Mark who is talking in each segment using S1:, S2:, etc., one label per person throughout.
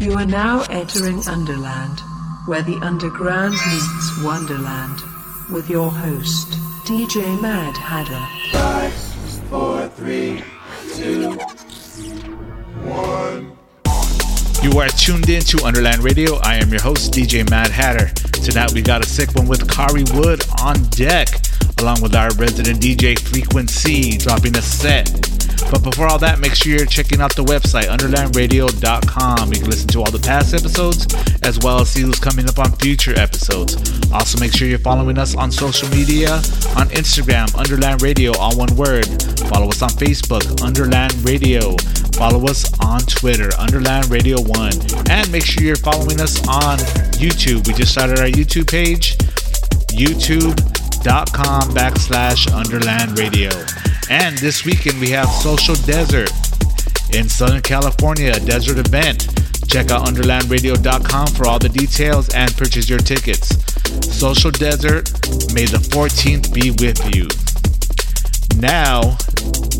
S1: You are now entering Underland, where the underground meets Wonderland, with your host, DJ Madd Hadder.
S2: Five, four, three, two, one.
S3: You are tuned in to Underland Radio. I am your host, DJ Madd Hadder. Tonight we got a sick one with Kari Wood on deck, along with our resident DJ Frequency dropping a set. But before all that, make sure you're checking out the website, underlandradio.com. You can listen to all the past episodes as well as see who's coming up on future episodes. Also, make sure you're following us on social media on Instagram, Underland Radio, all one word. Follow us on Facebook, Underland Radio. Follow us on Twitter, Underland Radio 1. And make sure you're following us on YouTube. We just started our YouTube page, youtube.com backslash Underland Radio. And this weekend we have Social Desert in Southern California, a desert event. Check out underlandradio.com for all the details and purchase your tickets. Social Desert, may the 14th be with you. Now,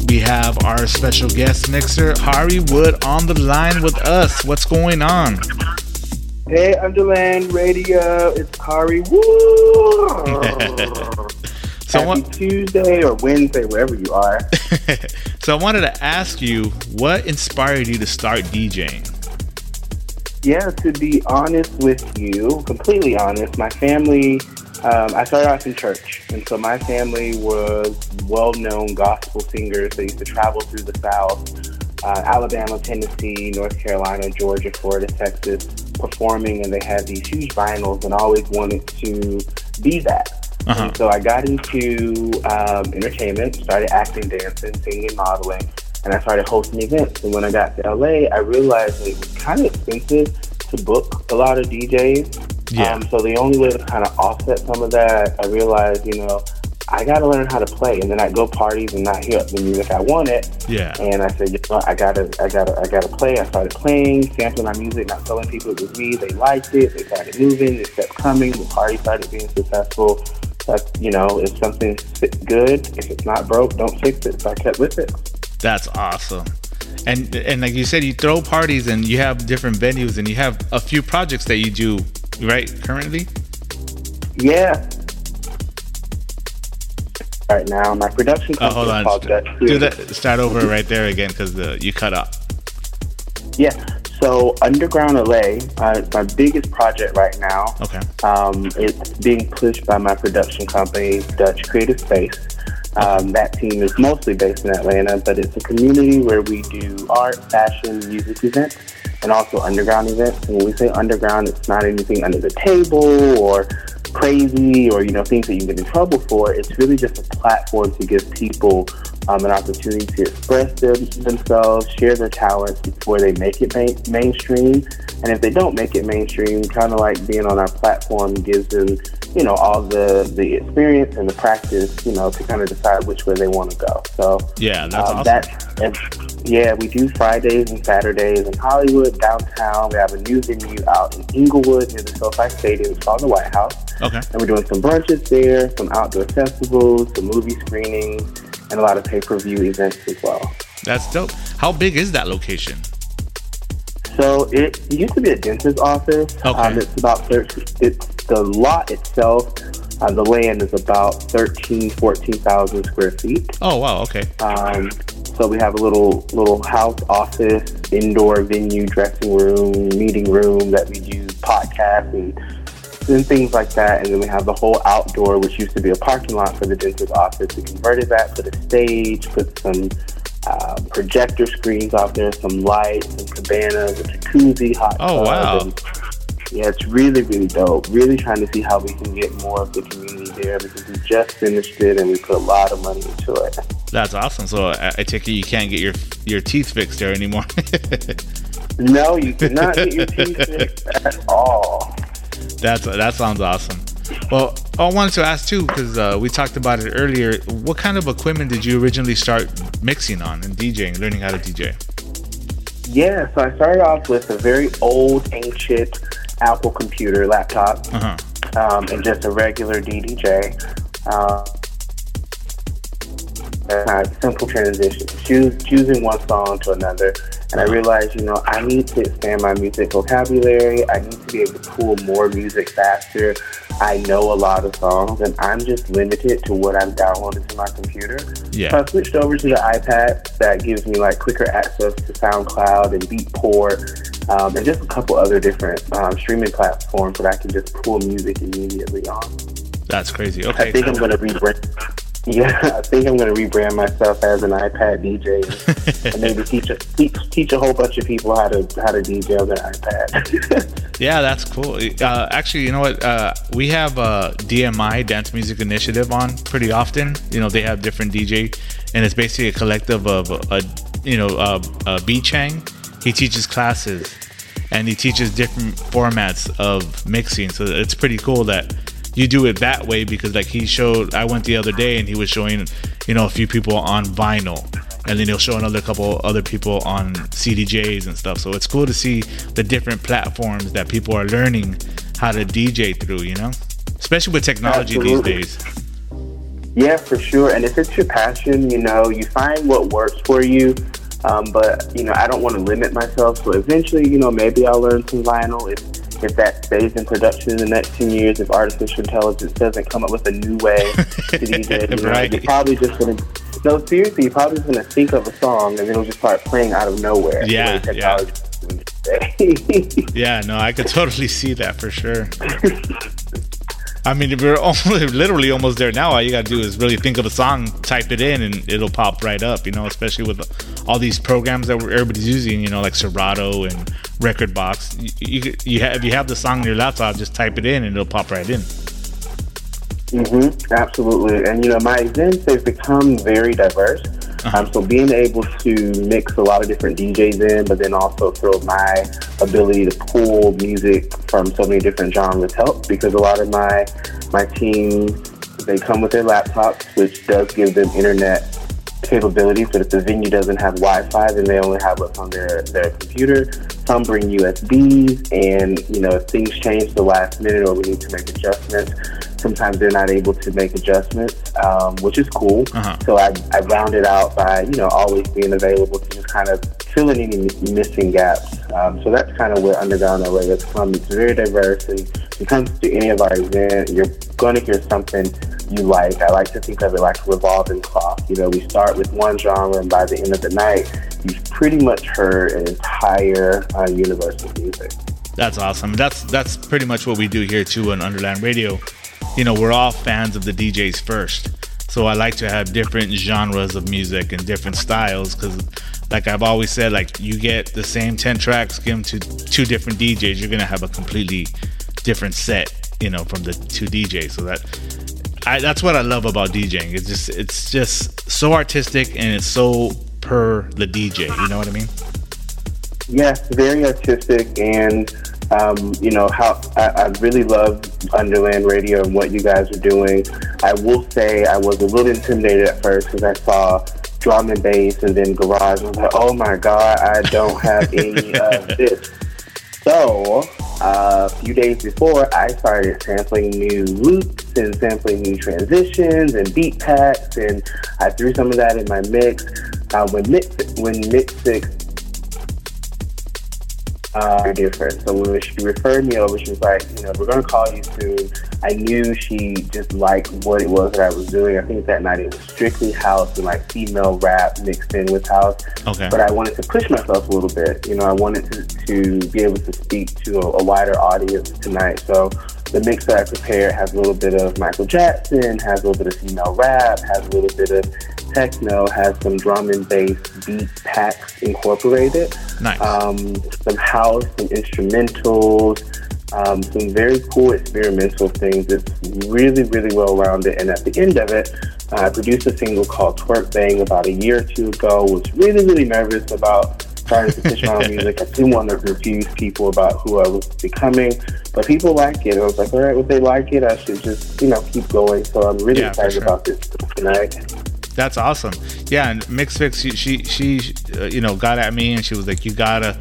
S3: we have our special guest mixer, Kari Wood, on the line with us. What's going on?
S4: Hey, Underland Radio, it's Hari Woo!
S3: So
S4: Happy Tuesday or Wednesday, wherever you are.
S3: so I wanted to ask you, what inspired you to start DJing?
S4: Yeah, to be honest with you, completely honest, my family, um, I started off in church. And so my family was well known gospel singers. They used to travel through the South, uh, Alabama, Tennessee, North Carolina, Georgia, Florida, Texas, performing. And they had these huge vinyls and I always wanted to be that.
S3: Uh-huh.
S4: So I got into um, entertainment, started acting, dancing, singing, modeling, and I started hosting events. And when I got to LA, I realized it was kind of expensive to book a lot of DJs.
S3: Yeah.
S4: Um, so the only way to kind of offset some of that, I realized, you know, I got to learn how to play, and then I go parties and not hear the music I wanted.
S3: Yeah.
S4: And I said, you know, I gotta, I gotta, I gotta play. I started playing, sampling my music, not telling people it was me. They liked it. They started moving. It kept coming. The party started being successful. That's, you know, if something's good, if it's not broke, don't fix it. So I kept with it.
S3: That's awesome. And and like you said, you throw parties and you have different venues and you have a few projects that you do, right? Currently.
S4: Yeah. Right now, my production
S3: Oh,
S4: company
S3: hold on. Do that. Start over right there again because uh, you cut up.
S4: Yeah. So Underground LA, uh, my biggest project right now.
S3: Okay.
S4: Um, it's being pushed by my production company, Dutch Creative Space. Um, that team is mostly based in Atlanta, but it's a community where we do art, fashion, music events, and also underground events. And when we say underground, it's not anything under the table or crazy or you know things that you get in trouble for. It's really just a platform to give people um, an opportunity to express their, themselves, share their talents before they make it main, mainstream. And if they don't make it mainstream, kind of like being on our platform gives them, you know, all the the experience and the practice, you know, to kind of decide which way they want to go. So
S3: Yeah, that's
S4: um,
S3: awesome.
S4: that- and, yeah, we do Fridays and Saturdays in Hollywood, downtown. We have a new venue out in Inglewood near the SoFi Stadium. It's called the White House.
S3: Okay.
S4: And we're doing some brunches there, some outdoor festivals, some movie screenings, and a lot of pay-per-view events as well.
S3: That's dope. How big is that location?
S4: So it used to be a dentist's office.
S3: Okay.
S4: Um, it's about 13, it's the lot itself, uh, the land is about 13, 14,000 square feet.
S3: Oh wow. Okay.
S4: Um, so we have a little little house office, indoor venue, dressing room, meeting room that we do podcasts and and things like that. And then we have the whole outdoor, which used to be a parking lot for the dentist office. We converted that, put a stage, put some uh, projector screens out there, some lights, some cabanas, a jacuzzi, hot
S3: Oh,
S4: tub,
S3: wow.
S4: and yeah, it's really, really dope. Really trying to see how we can get more of the community there because we just finished it and we put a lot of money into it.
S3: That's awesome. So I, I take it you can't get your your teeth fixed there anymore.
S4: No, you cannot get your teeth fixed at all.
S3: That's that sounds awesome. Well, I wanted to ask too because uh, we talked about it earlier. What kind of equipment did you originally start mixing on and DJing, learning how to DJ?
S4: Yeah, so I started off with a very old, ancient Apple computer laptop
S3: Uh huh.
S4: um, and just a regular DDJ. Uh, simple transition, choose, choosing one song to another. And I realized, you know, I need to expand my music vocabulary. I need to be able to pull more music faster. I know a lot of songs, and I'm just limited to what I've downloaded to my computer.
S3: Yeah.
S4: So I switched over to the iPad. That gives me like quicker access to SoundCloud and Beatport, um, and just a couple other different um, streaming platforms that I can just pull music immediately on.
S3: That's crazy. Okay.
S4: I think I'm going to rebrand. Yeah, I think I'm going to rebrand myself as an iPad DJ and maybe teach a, teach, teach a whole bunch of people how to how to DJ on their iPad.
S3: yeah, that's cool. Uh, actually, you know what? Uh, we have uh, DMI Dance Music Initiative on pretty often. You know, they have different DJ, and it's basically a collective of a you know uh, uh, B Chang. He teaches classes, and he teaches different formats of mixing. So it's pretty cool that you do it that way because like he showed I went the other day and he was showing you know a few people on vinyl. And then he'll show another couple other people on CDJs and stuff. So it's cool to see the different platforms that people are learning how to DJ through you know? Especially with technology Absolutely. these days.
S4: Yeah for sure. And if it's your passion you know you find what works for you. Um, but you know I don't want to limit myself. So eventually you know maybe I'll learn some vinyl. If if that stays in production in the next 10 years, if artificial intelligence doesn't come up with a new way to DJ, you right. you're probably just going to, no, seriously, you're probably just going to think of a song and then it'll just start playing out of nowhere.
S3: Yeah, yeah. yeah, no, I could totally see that for sure. I mean, if we're almost, literally almost there now. All you gotta do is really think of a song, type it in, and it'll pop right up. You know, especially with all these programs that everybody's using. You know, like Serato and Rekordbox. You, you, you have, if you have the song on your laptop, just type it in, and it'll pop right in.
S4: Mm-hmm, absolutely. And you know, my events they've become very diverse. Uh-huh. Um, so being able to mix a lot of different DJs in, but then also throw my ability to pull music from so many different genres help because a lot of my my team they come with their laptops, which does give them internet capabilities. But if the venue doesn't have Wi-Fi, then they only have what's on their their computer. Some bring USBs, and you know if things change the last minute or we need to make adjustments, sometimes they're not able to make adjustments, um, which is cool. Uh-huh. So I, I round it out by, you know, always being available to just kind of fill in any missing gaps. Um, so that's kind of where Underground LA is from. It's very diverse, and when it comes to any of our events, you're going to hear something you like. I like to think of it like a revolving clock. You know, we start with one genre, and by the end of the night, you've pretty much heard an entire uh, universe of music.
S3: That's awesome. That's that's pretty much what we do here too on Underland Radio you know, we're all fans of the DJs first. So I like to have different genres of music and different styles because, like I've always said, like you get the same 10 tracks, give them to two different DJs, you're going to have a completely different set, you know, from the two DJs. So that I, that's what I love about DJing. It's just it's just so artistic and it's so per the DJ. You know what I mean?
S4: Yes, very artistic and um, you know how I, I, really love Underland Radio and what you guys are doing. I will say I was a little intimidated at first because I saw drum and bass and then garage. I was like, oh my god, I don't have any of this. So uh, a few days before, I started sampling new loops and sampling new transitions and beat packs, and I threw some of that in my mix. Uh, when mix when Mix Six uh, different. So when she referred me over, she was like, you know, we're going to call you soon. I knew she just liked what it was that I was doing. I think that night it was strictly house and like female rap mixed in with house.
S3: Okay.
S4: But I wanted to push myself a little bit. You know, I wanted to, to be able to speak to a, a wider audience tonight. So the mix that I prepared has a little bit of Michael Jackson, has a little bit of female rap, has a little bit of techno, has some drum and bass beat packs incorporated.
S3: Nice.
S4: Um, some house, some instrumentals, um, some very cool experimental things. It's really, really well rounded. And at the end of it, uh, I produced a single called Twerk Bang about a year or two ago. Was really, really nervous about starting to pitch my own music. I didn't want to confuse people about who I was becoming, but people like it. I was like, all right, if they like it, I should just, you know, keep going. So I'm really yeah, excited sure. about this tonight.
S3: That's awesome. Yeah, and Mix Fix, she, she, she uh, you know, got at me and she was like, you gotta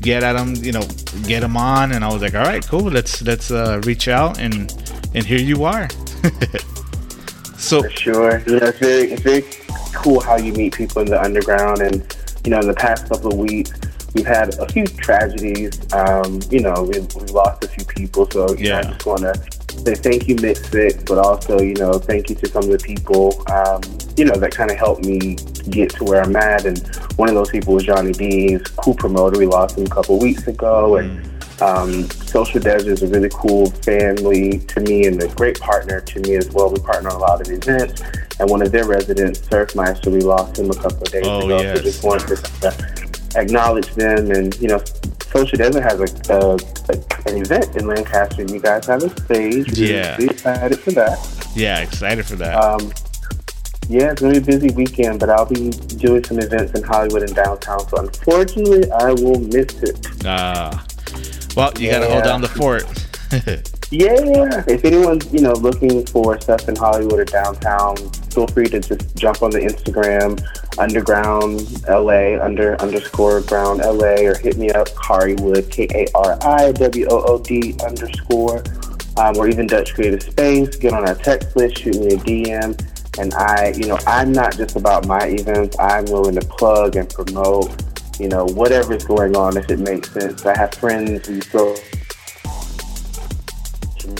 S3: get at them, you know, get them on. And I was like, all right, cool. Let's let's uh, reach out and and here you are. so
S4: For sure, yeah, it's very it's very cool how you meet people in the underground and you know, in the past couple of weeks, we've had a few tragedies. Um, you know, we, we lost a few people. So, you
S3: Yeah.
S4: know, I just want to say thank you, Mix Six, but also, you know, thank you to some of the people, um, you know, that kind of helped me get to where I'm at. And one of those people was Johnny Dees, cool promoter. We lost him a couple of weeks ago. And um, Social Desert is a really cool family to me and a great partner to me as well. We partner on a lot of events. And one of their residents, Surfmeister, we lost him a couple of days
S3: Oh,
S4: ago.
S3: yes.
S4: So just wanted to uh, acknowledge them. And, you know, Social Desert has a, a, a, an event in Lancaster, and you guys have a stage. We're
S3: Yeah.
S4: really excited for that.
S3: Yeah, excited for that.
S4: Um, yeah, it's going to be a busy weekend, but I'll be doing some events in Hollywood and downtown. So unfortunately, I will miss it.
S3: Ah. well, you got to hold down the fort.
S4: Yeah, if anyone's you know looking for stuff in Hollywood or downtown, feel free to just jump on the Instagram underground LA under underscore ground LA or hit me up Kariwood K A R I W O O D underscore um, or even Dutch Creative Space. Get on our text list, shoot me a DM, and I you know I'm not just about my events. I'm willing to plug and promote you know whatever's going on if it makes sense. I have friends who throw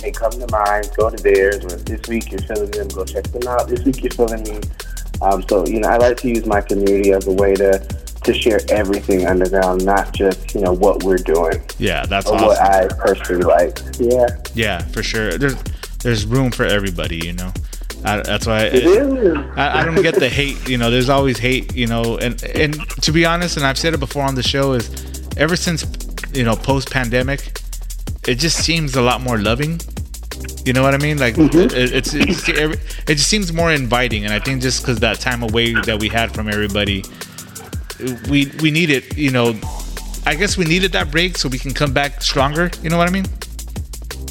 S4: may come to mind, go to theirs, or this week you're feeling them, go check them out. This week you're feeling me. Um, so, you know, I like to use my community as a way to, to share everything underground, not just, you know, what we're doing
S3: yeah, that's
S4: or what. I personally like. Yeah,
S3: Yeah, for sure. There's there's room for everybody, you know. I, that's why
S4: it is.
S3: I, I don't get the hate. You know, there's always hate. You know, and and to be honest, and I've said it before on the show, is ever since you know post pandemic, it just seems a lot more loving. You know what I mean? Like mm-hmm. it, it's, it's it just seems more inviting, and I think just because that time away that we had from everybody, we we needed. You know, I guess we needed that break so we can come back stronger. You know what I mean?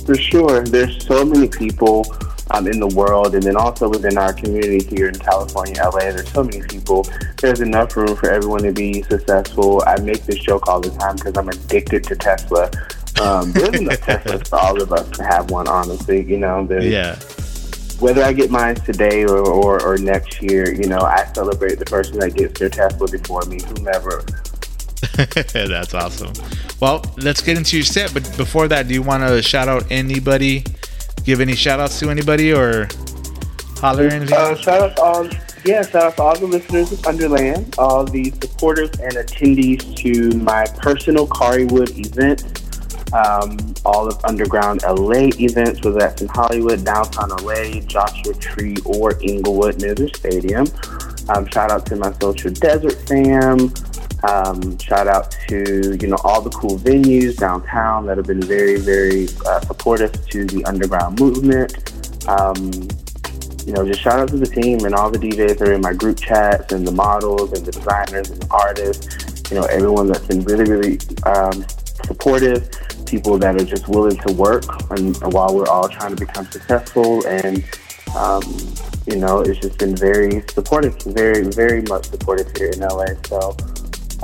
S4: For sure. There's so many people um, in the world, and then also within our community here in California, LA, there's so many people. There's enough room for everyone to be successful. I make this joke all the time because I'm addicted to Tesla. Um, there's enough Teslas for all of us to have one, honestly. You know,
S3: Yeah.
S4: whether I get mine today or, or, or next year, you know, I celebrate the person that gets their Tesla before me, whomever.
S3: That's awesome. Well, let's get into your set. But before that, do you want to shout out anybody? Give any shout outs to anybody or holler or anything?
S4: Uh, shout out to all, yeah, shout out to all the listeners of Underland, all the supporters and attendees to my personal Kariwood event, um, all of Underground LA events, whether that's in Hollywood, downtown LA, Joshua Tree, or Inglewood Nether Stadium. Um, shout out to my Social Desert fam. Um, shout out to you know all the cool venues downtown that have been very very uh, supportive to the underground movement. Um, you know, just shout out to the team and all the DJs that are in my group chats and the models and the designers and the artists. You know, everyone that's been really, really um, supportive. People that are just willing to work and, while we're all trying to become successful. And um, you know, it's just been very supportive, very, very much supportive here in LA. So.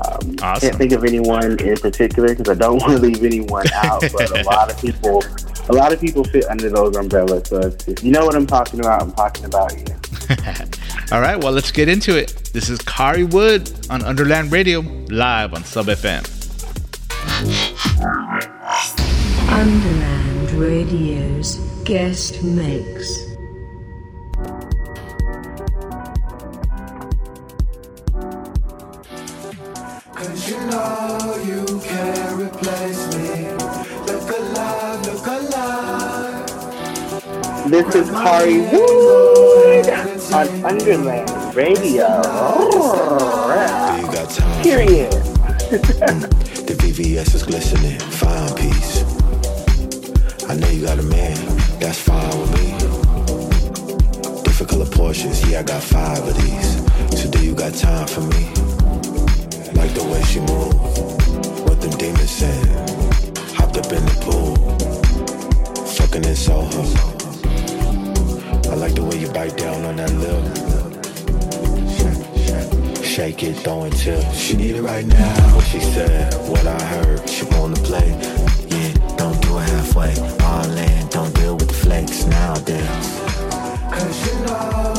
S4: Um,
S3: Awesome.
S4: Can't think of anyone in particular because I don't want to leave anyone out. But a lot of people, a lot of people fit under those umbrellas. So if, if you know what I'm talking about, I'm talking about you.
S3: All right, well, let's get into it. This is Kari Wood on Underland Radio, live on Sub FM.
S1: Underland Radio's guest mix.
S2: Cause you know you can't replace me. Look alive, look alive.
S4: This is Kari Wood on Underland Radio.
S2: You got time.
S4: Period.
S2: The VVS is glistening, fine piece. I know you got a man, that's fine with me. Different color Porsches, yeah, I got five of these. So do you got time for me? The way she move, what them demons said. Hopped up in the pool, fucking in Soho. I like the way you bite down on that lip. Shake it, throw till she need it right now. What she said, what I heard, she wanna play. Yeah, don't do it halfway. All in, don't deal with the flakes nowadays. Cause you know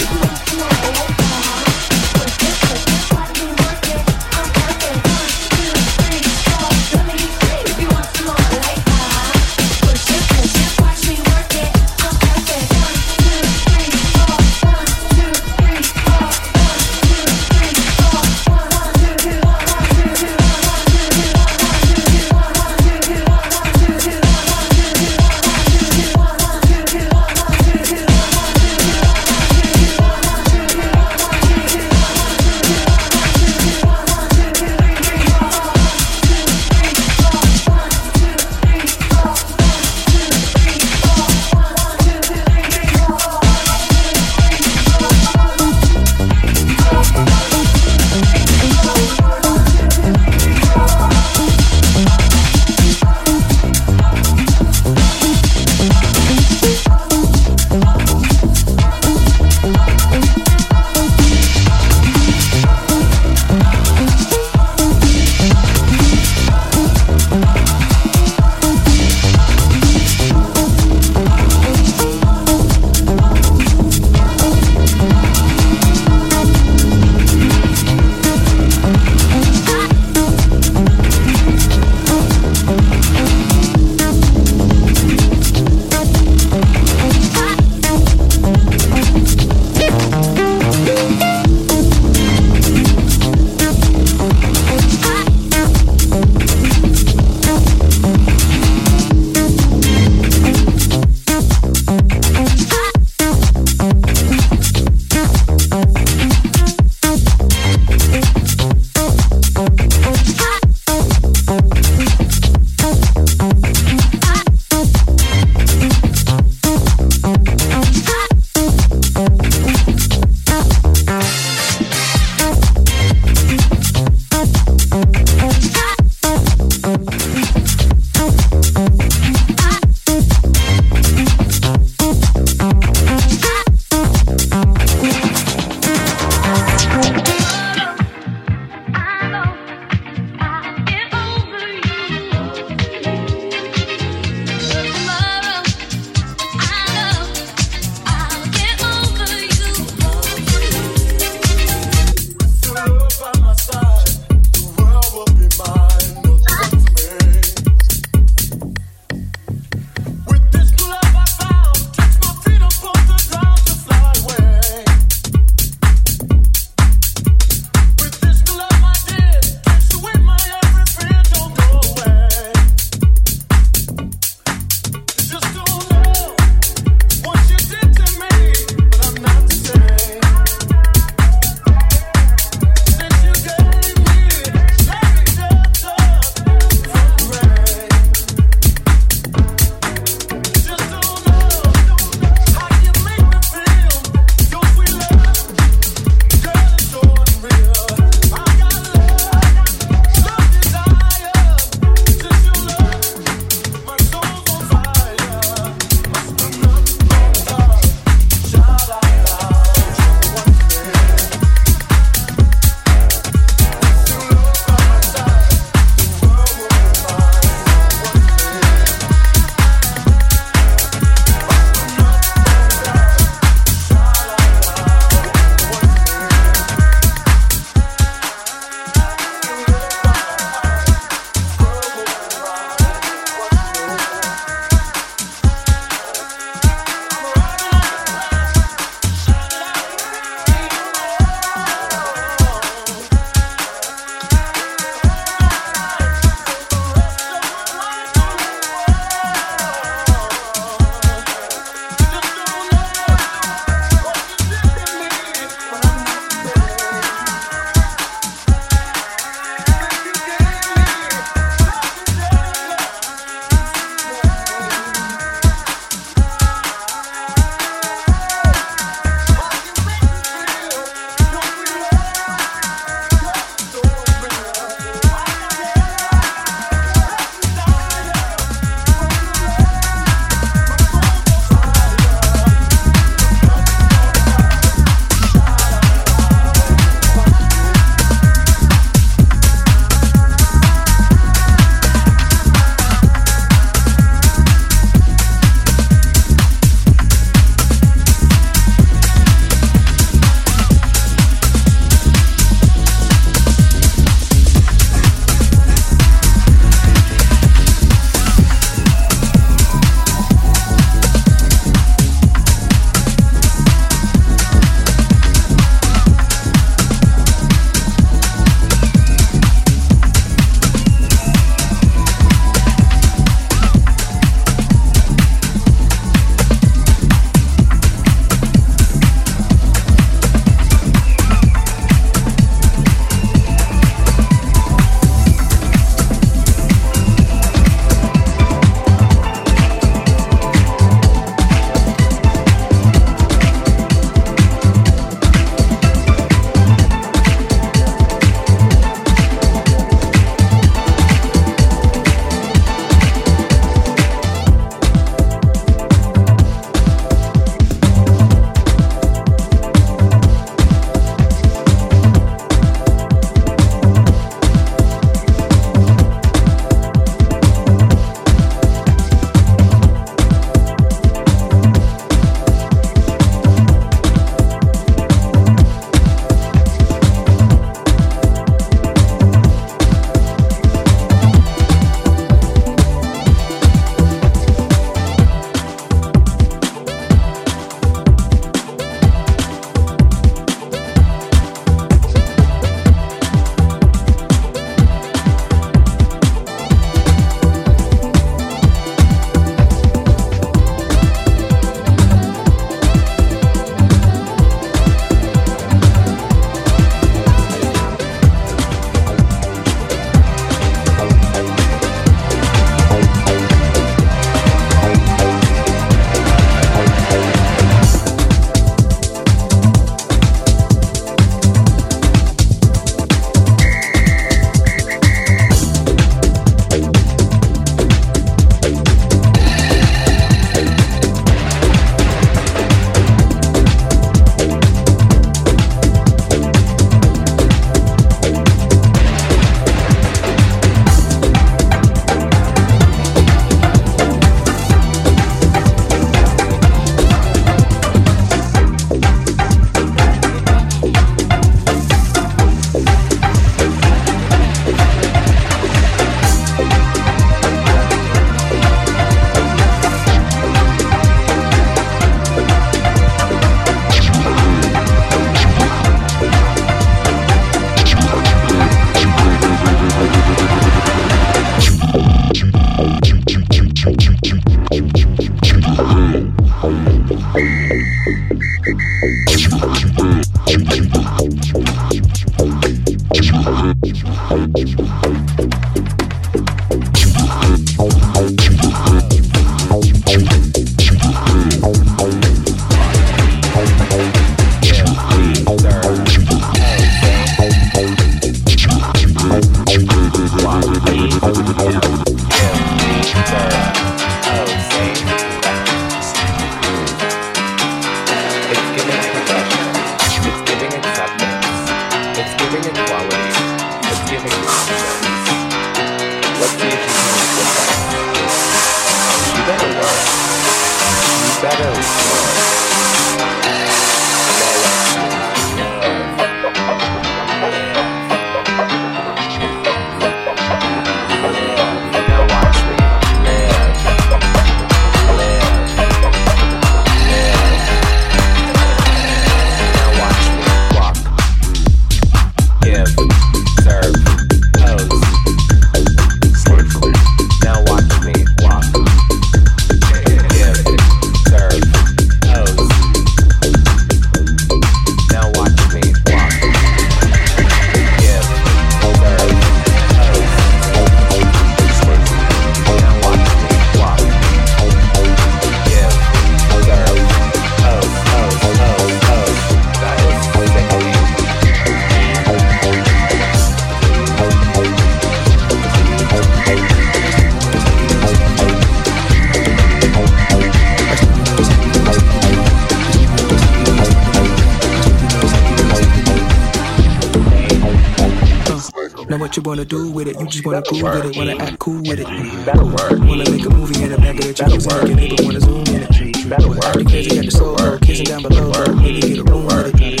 S5: wanna cool with it, wanna act cool with it. Wanna make a movie in the back of the Chico's and your neighbor wanna zoom in it. You crazy at the soul, kissing down below, maybe get a room with it.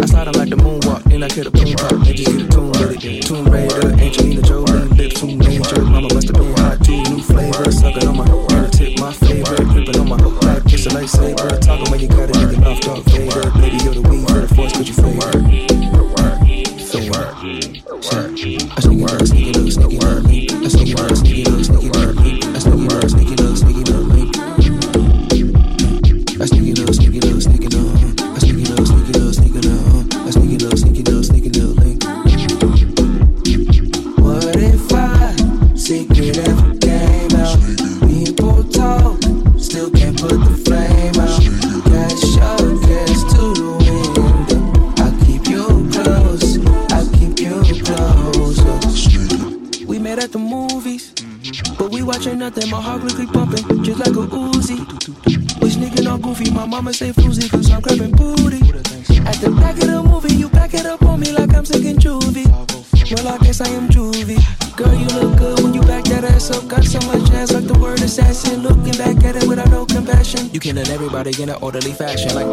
S5: I slide like the moonwalk, then I hit a boom pop, and just get a tune with it. Tomb Raider, Angelina Jolie, lips too major. Mama must have been hot too, new flavor, sucking on my on tip, my favorite, gripping on my back, kiss a lightsaber, talking when you got it, nigga, off dog Vader. Baby, you're the weed for the force, could you favor? Killing orderly fashion, like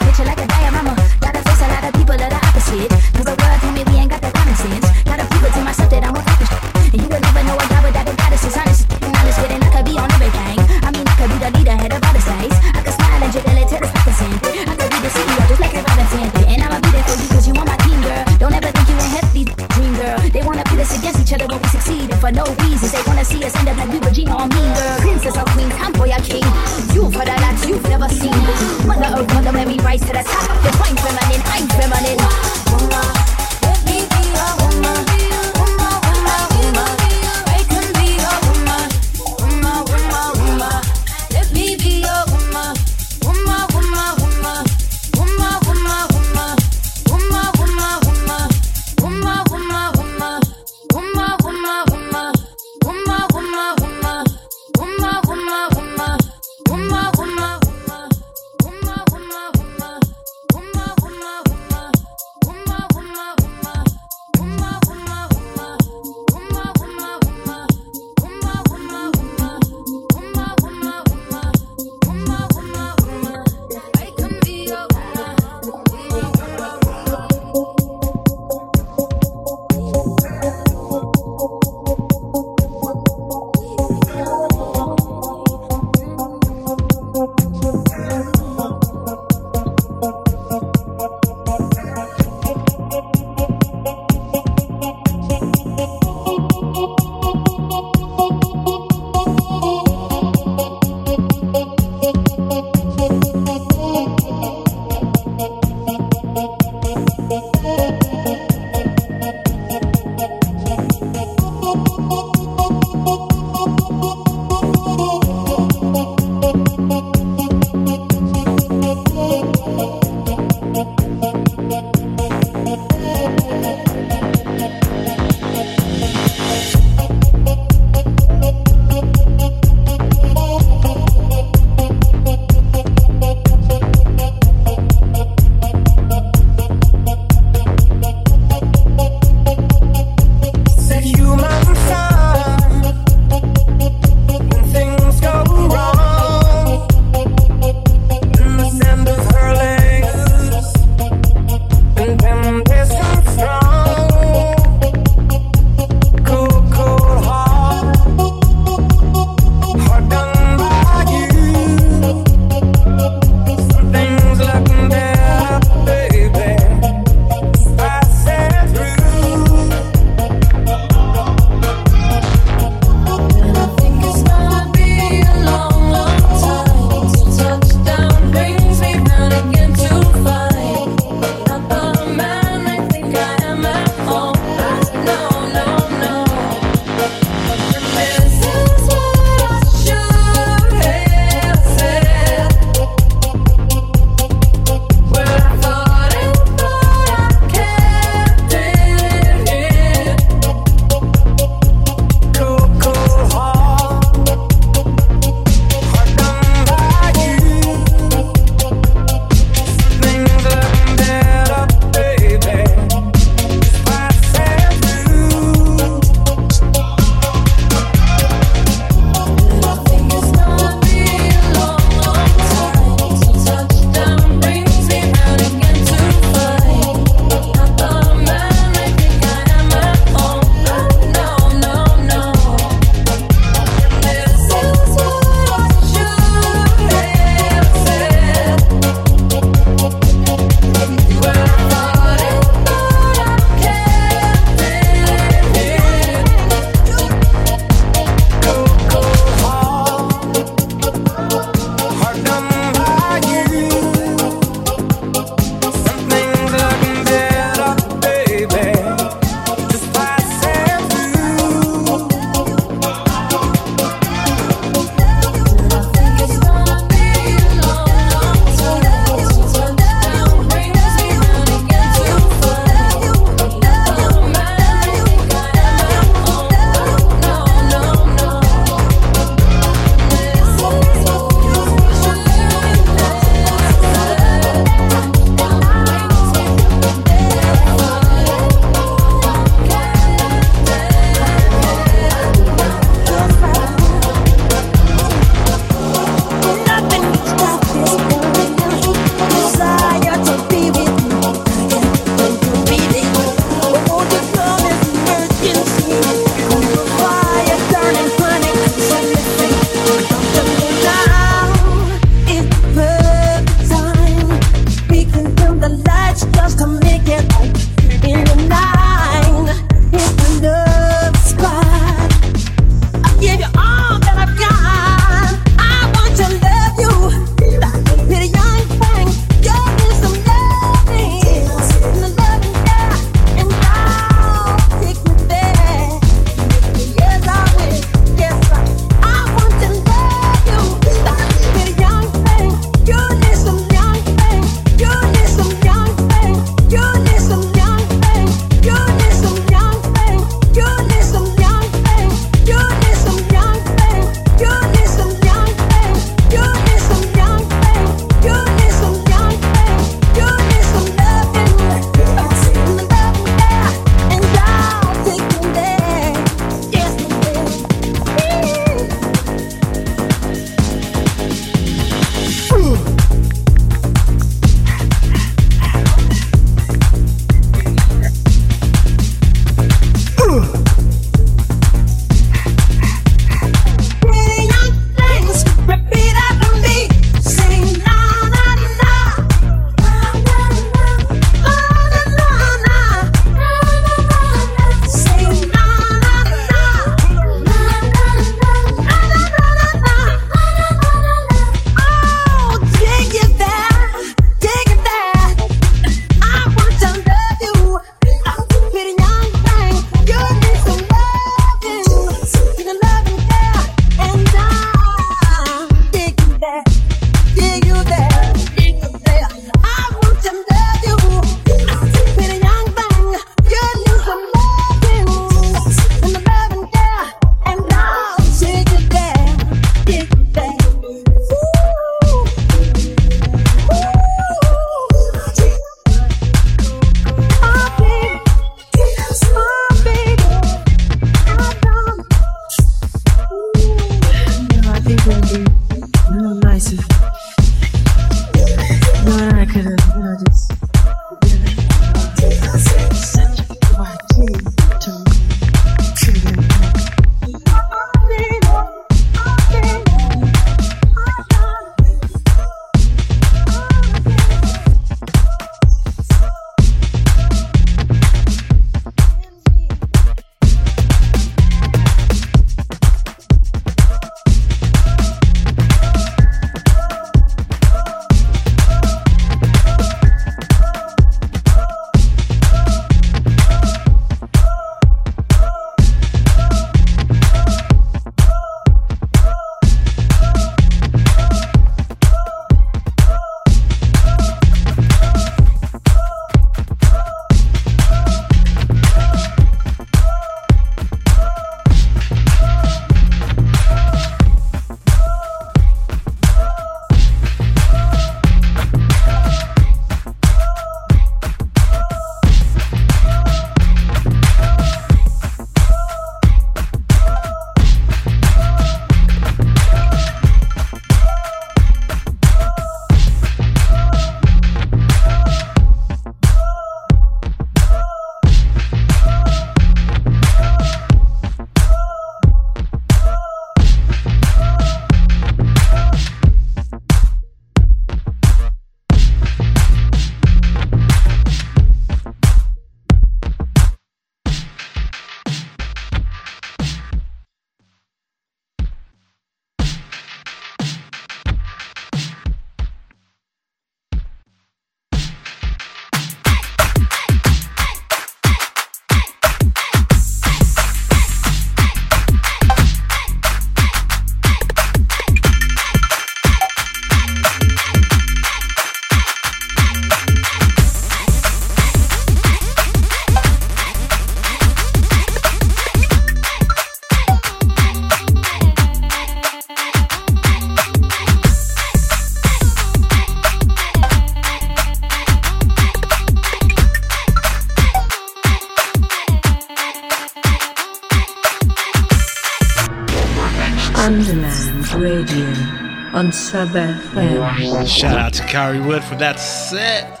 S1: Sub FM.
S3: Shout out to Kari Wood for that set.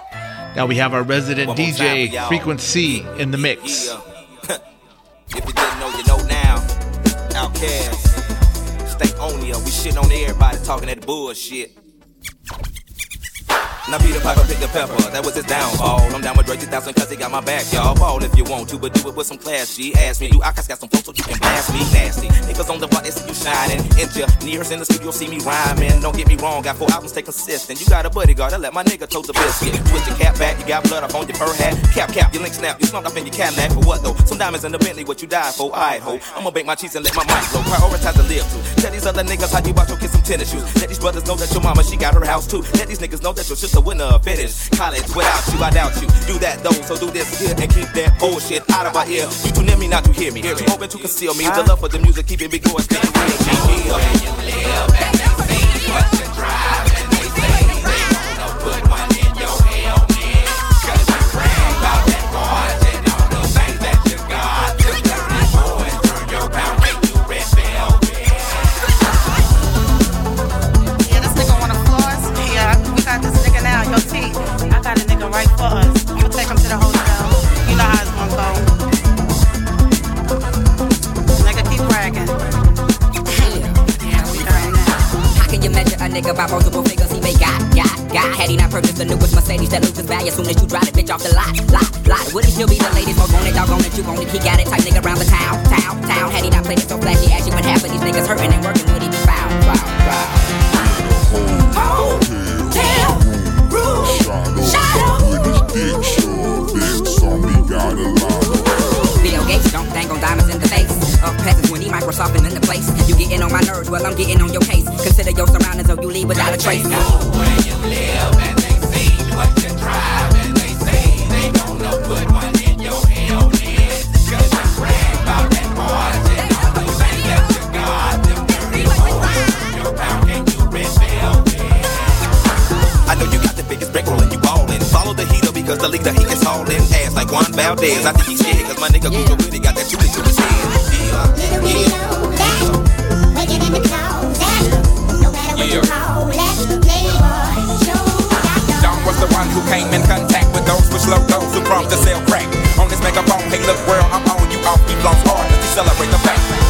S3: Now we have our resident
S6: One more time
S3: DJ. Freq1c in the mix.
S6: Yeah. if you didn't know, you know now. OutKast. Stay on ya. We shitting on everybody talking that bullshit. Now Peter Piper picked the pepper, that was his downfall. I'm down with Dre 2000 cause he got my back, y'all. Ball if you want to, but do it with some class. She asked me, do I got some folks so you can blast me nasty. Niggas on the block, they see you shining. Engineers in the studio see me rhyming. Don't get me wrong, got four albums, stay consistent. You got a bodyguard, that let my nigga tote the biscuit. Twist your cap back, you got blood up on your fur hat. Cap, cap, your link snap, you slumped up in your Cadillac. For what though? Some diamonds in the Bentley, what you died for? Alright, ho. I'ma bake my cheese and let my mic blow. Prioritize the live to. Tell these other niggas how you about your kids some tennis shoes. Let these brothers know that your mama, she got her house too. Let these niggas know that your sister winner of finish. College without you, I doubt you. Do that though, so do this here and keep that bullshit out of my ear. You too near me not to hear me. Open to conceal me. The love for the music, keep it big boys, stay real.
S7: Yeah, nigga
S8: by multiple figures he may got, got, got? Had he not purchased the newest Mercedes that loses value soon as you drive it, bitch, off the lot, lot, lot? Would he still be the latest? Most wanted, doggone it, you want it, he got it, type nigga around the town, town, town. Had he not played it so flashy, actually, when half of these niggas hurting and working, would he be found, found, found? Bill peasants when he in the place. You getting on my nerves, well I'm getting on your case. Consider your surroundings or you leave without a trace.
S6: I know you got the biggest bankroll and you ballin'. Follow the heater because the leader he is hauling ass like Juan Valdez. I think he's scared cause my nigga Gucci really got that shooting to his head. Yeah, yeah.
S9: the
S10: world I'm on you off, he lost hard. Let's celebrate the
S11: fact.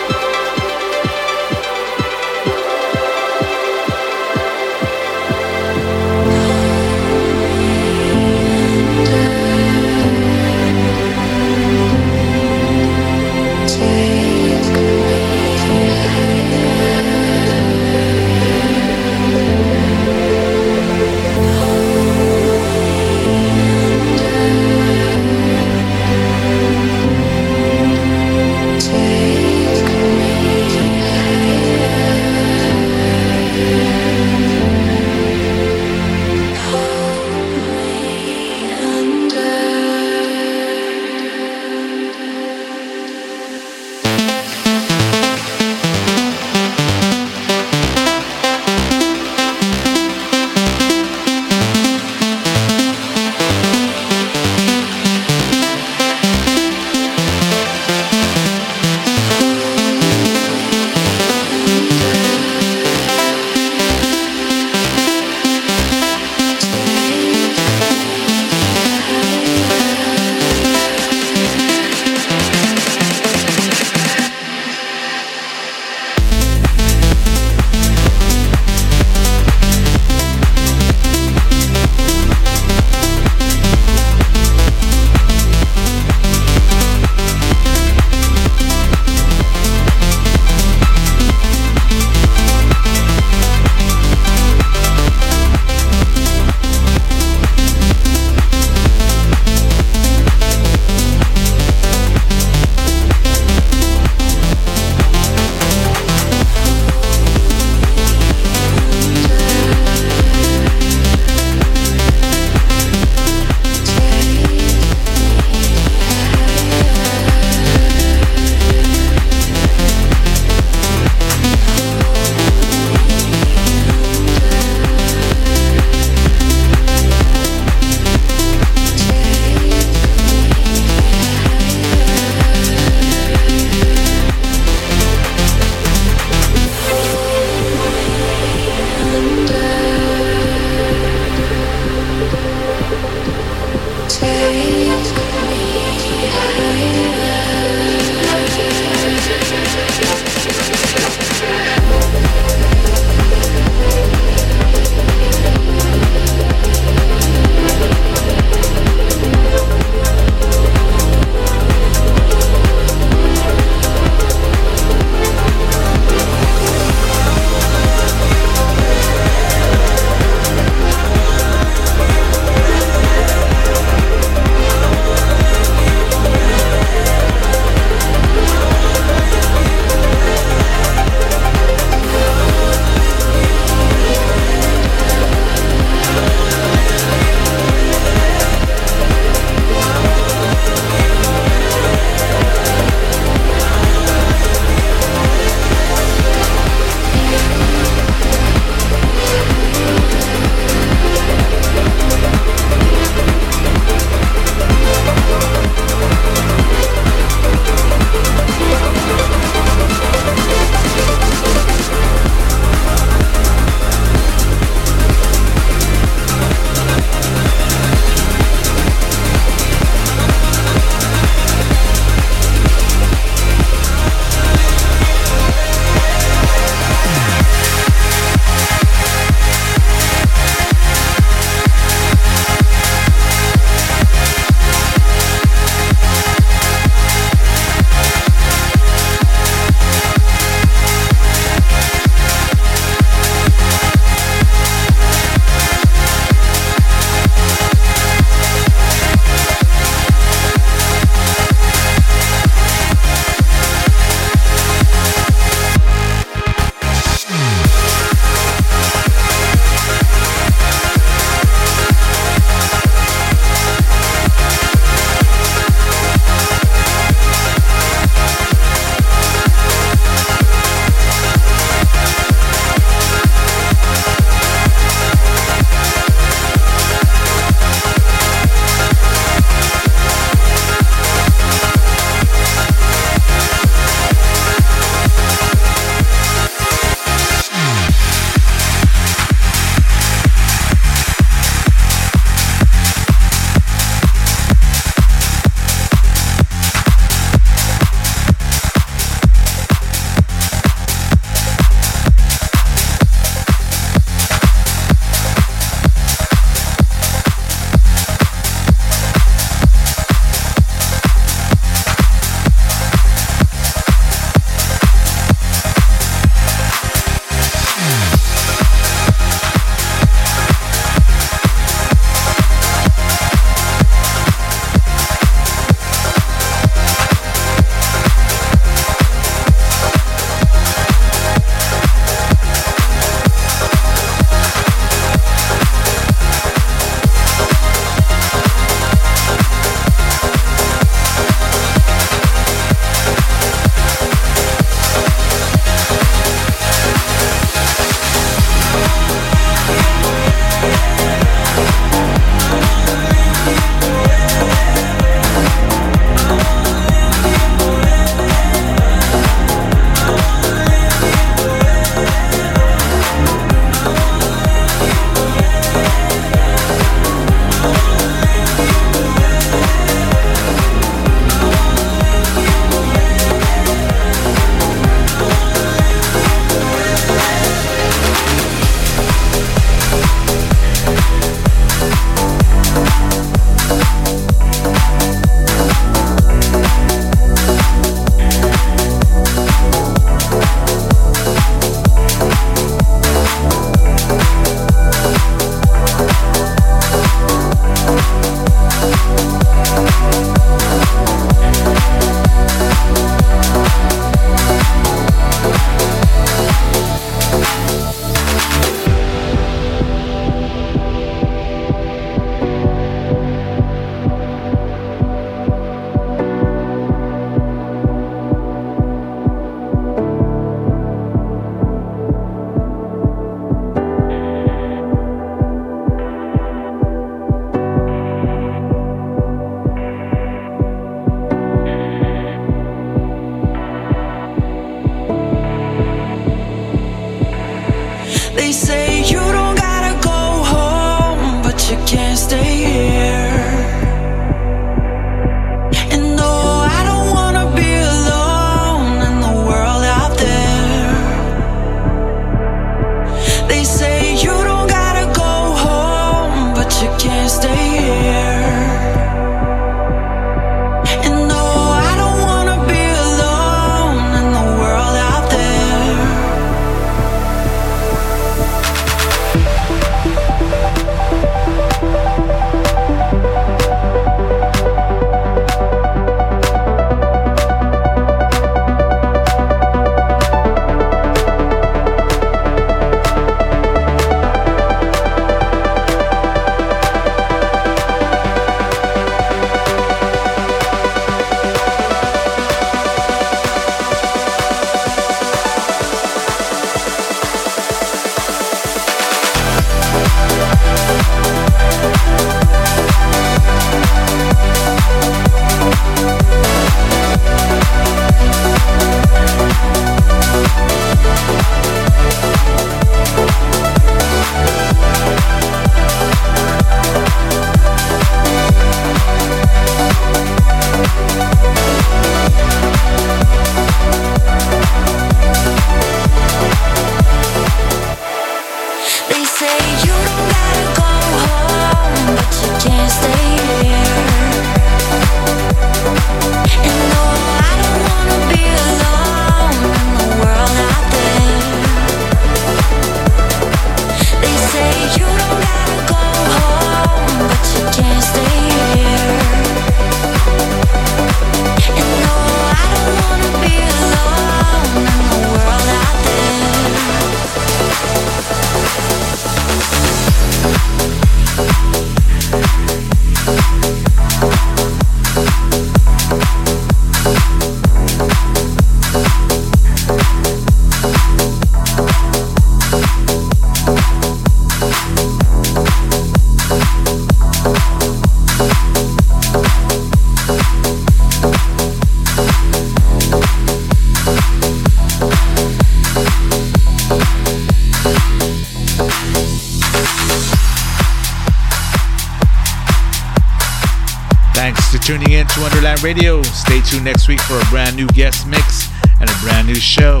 S11: Radio. Stay tuned next week for a brand new guest mix and a brand new show.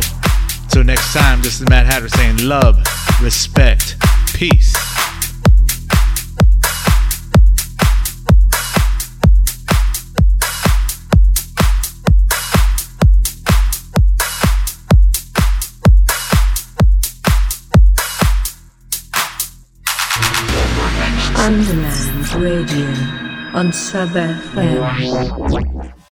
S11: Till next time, this is Madd Hadder saying love, respect, peace.
S1: saber FM.